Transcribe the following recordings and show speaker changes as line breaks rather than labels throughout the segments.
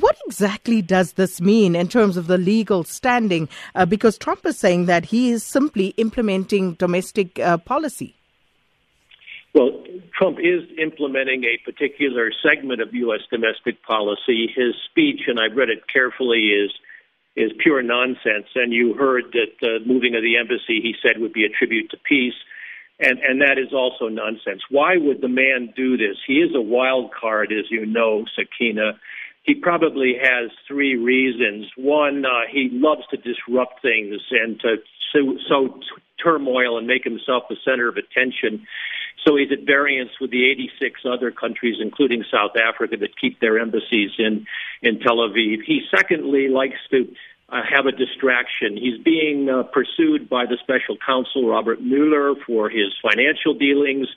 What exactly does this mean in terms of the legal standing? Uh, because Trump is saying that he is simply implementing domestic uh, policy.
Well, Trump is implementing a particular segment of U.S. domestic policy. His speech, and I've read it carefully, is is pure nonsense. And you heard that the moving of the embassy, he said, would be a tribute to peace. And, and that is also nonsense. Why would the man do this? He is a wild card, as you know, Sakina. He probably has three reasons. One, uh, he loves to disrupt things and to sow, sow turmoil and make himself the center of attention. So he's at variance with the 86 other countries, including South Africa, that keep their embassies in, in Tel Aviv. He secondly likes to uh, have a distraction. He's being uh, pursued by the special counsel, Robert Mueller, for his financial dealings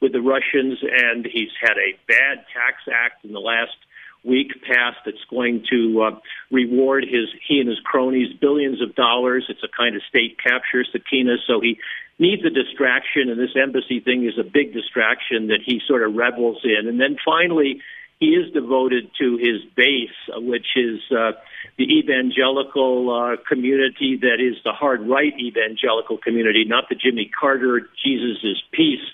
with the Russians, and he's had a bad tax act in the last week passed that's going to uh, reward his he and his cronies billions of dollars. It's a kind of state capture subpoena, so he needs a distraction, and this embassy thing is a big distraction that he sort of revels in. And then finally, he is devoted to his base, uh, which is uh, the evangelical uh, community that is the hard right evangelical community, not the Jimmy Carter Jesus is peace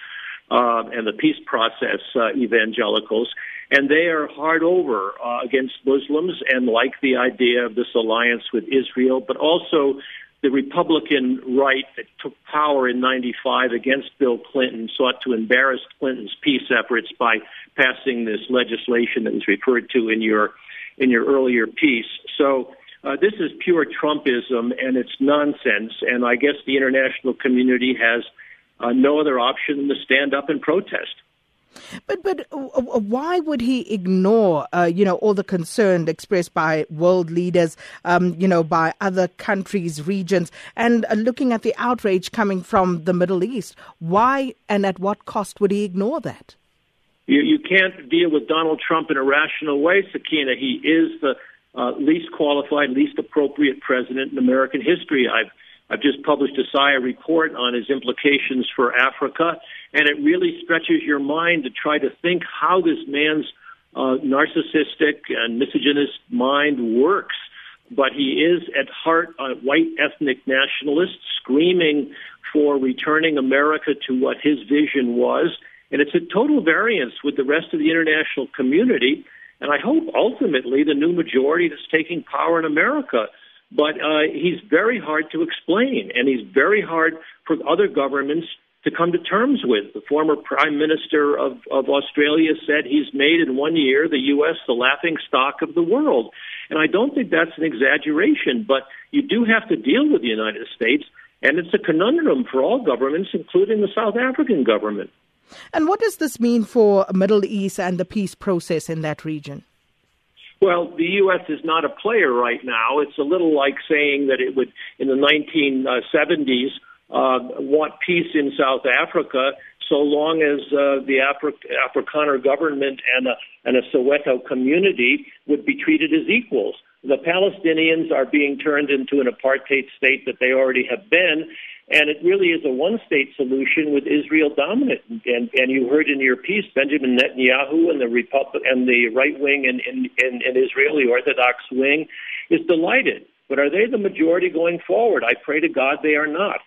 uh, and the peace process uh, evangelicals and they are hard over uh, against Muslims and like the idea of this alliance with Israel, but also the Republican right that took power in 95 against Bill Clinton sought to embarrass Clinton's peace efforts by passing this legislation that was referred to in your in your earlier piece. So uh, this is pure Trumpism and it's nonsense. And I guess the international community has uh, no other option than to stand up and protest.
But but uh, uh, why would he ignore uh, you know all the concern expressed by world leaders, um, you know, by other countries, regions, and uh, looking at the outrage coming from the Middle East? Why and at what cost would he ignore that?
You, you can't deal with Donald Trump in a rational way, Sakina. He is the uh, least qualified, least appropriate president in American history. I've I've just published a SIA report on his implications for Africa, and it really stretches your mind to try to think how this man's uh, narcissistic and misogynist mind works. But he is at heart a white ethnic nationalist screaming for returning America to what his vision was. And it's a total variance with the rest of the international community. And I hope ultimately the new majority that's taking power in America but uh, he's very hard to explain, and he's very hard for other governments to come to terms with. The former Prime Minister of, of Australia said he's made in one year the U.S. the laughing stock of the world. And I don't think that's an exaggeration, but you do have to deal with the United States, and it's a conundrum for all governments, including the South African government.
And what does this mean for Middle East and the peace process in that region?
Well, the U.S. is not a player right now. It's a little like saying that it would, in the 1970s, uh, want peace in South Africa so long as uh, the Afri- Afrikaner government and a, and a Soweto community would be treated as equals. The Palestinians are being turned into an apartheid state that they already have been, and it really is a one-state solution with Israel dominant. And, and you heard in your piece, Benjamin Netanyahu and the Republic and the right wing and, in, in, in Israel, the Orthodox wing, is delighted. But are they the majority going forward? I pray to God they are not.